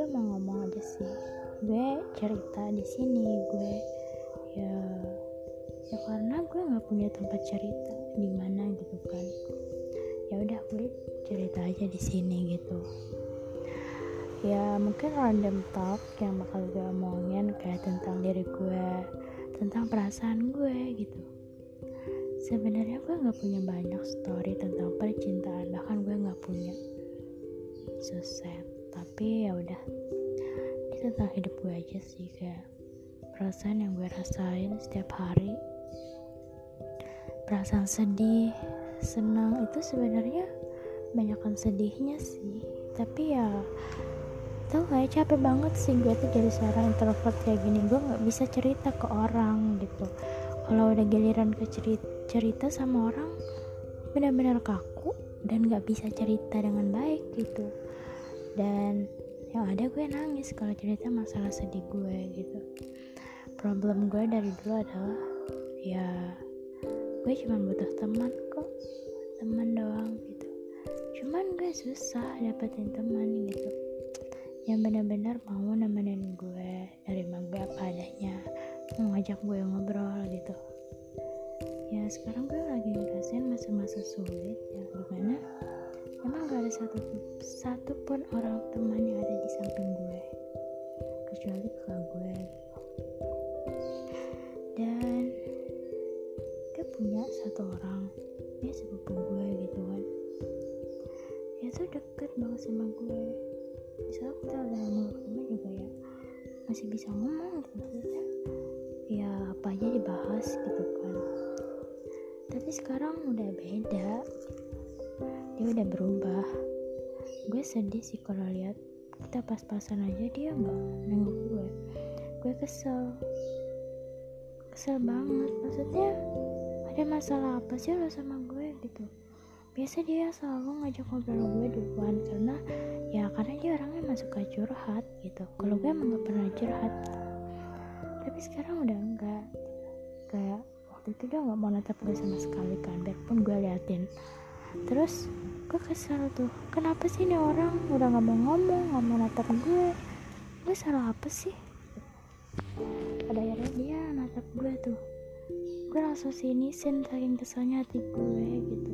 gue mau ngomong aja sih? Gue cerita di sini gue ya ya karena gue nggak punya tempat cerita di mana gitu kan. Ya udah gue cerita aja di sini gitu. Ya mungkin random talk yang bakal gue omongin kayak tentang diri gue tentang perasaan gue gitu. Sebenarnya gue nggak punya banyak story tentang hidup gue aja sih kayak perasaan yang gue rasain setiap hari. Perasaan sedih senang itu sebenarnya banyakkan sedihnya sih. Tapi ya tau gak ya capek banget sih gue tuh jadi seorang introvert kayak gini. Gue nggak bisa cerita ke orang gitu. Kalau udah giliran ke cerita, cerita sama orang benar-benar kaku dan nggak bisa cerita dengan baik gitu. Dan yang ada gue nangis kalau cerita masalah sedih gue gitu. Problem gue dari dulu adalah ya gue cuma butuh teman kok. Teman doang gitu. Cuman gue susah dapetin teman gitu. Yang benar-benar mau nemenin gue dari gue apa adanya ngajak gue ngobrol gitu. Ya sekarang gue lagi ngerasain masa-masa sulit ya di mana emang gak ada satu satu pun orang teman yang ada di samping gue. Kecuali kakak gue. Dan gue punya satu orang. Dia sepupu gue gitu kan. Dia tuh deket banget sama gue. Misalnya kita udah mau ketemu juga ya masih bisa ngomong gitu. Maksudnya ya apa aja dibahas gitu kan. Tapi sekarang udah beda dia udah berubah. Gue sedih sih kalau lihat kita pas-pasan aja dia nggak nengok gue. Gue kesel. Kesel banget. Maksudnya ada masalah apa sih lo sama gue gitu? Biasa dia selalu ngajak ngobrol gue duluan karena ya karena dia orangnya emang suka curhat gitu. Kalau gue emang gak pernah curhat. Tapi sekarang udah enggak kayak waktu itu dia nggak mau natap gue sama sekali kan. Biarpun gue liatin. Terus gue kesel tuh. Kenapa sih ini orang udah nggak mau ngomong nggak mau natap gue? Gue salah apa sih? Pada akhirnya dia natap gue tuh. Gue langsung sini sin saking keselnya hati gue gitu.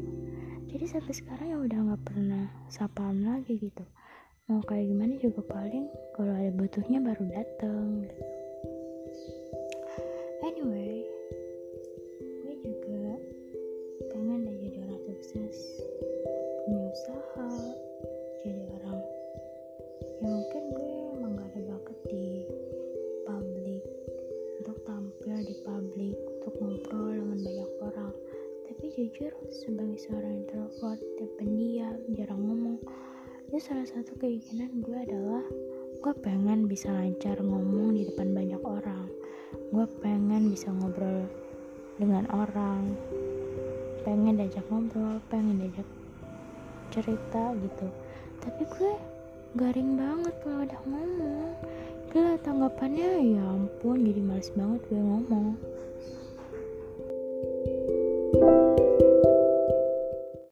Jadi sampai sekarang ya udah nggak pernah sapaan lagi gitu. Mau kayak gimana juga paling kalau ada butuhnya baru dateng gitu. Jujur sebagai seorang introvert yang pendiam jarang ngomong itu salah satu keinginan gue adalah gue pengen bisa lancar ngomong di depan banyak orang. Gue pengen bisa ngobrol dengan orang pengen diajak ngobrol pengen diajak cerita gitu. Tapi gue garing banget kalau udah ngomong. Gila tanggapannya ya ampun jadi males banget gue ngomong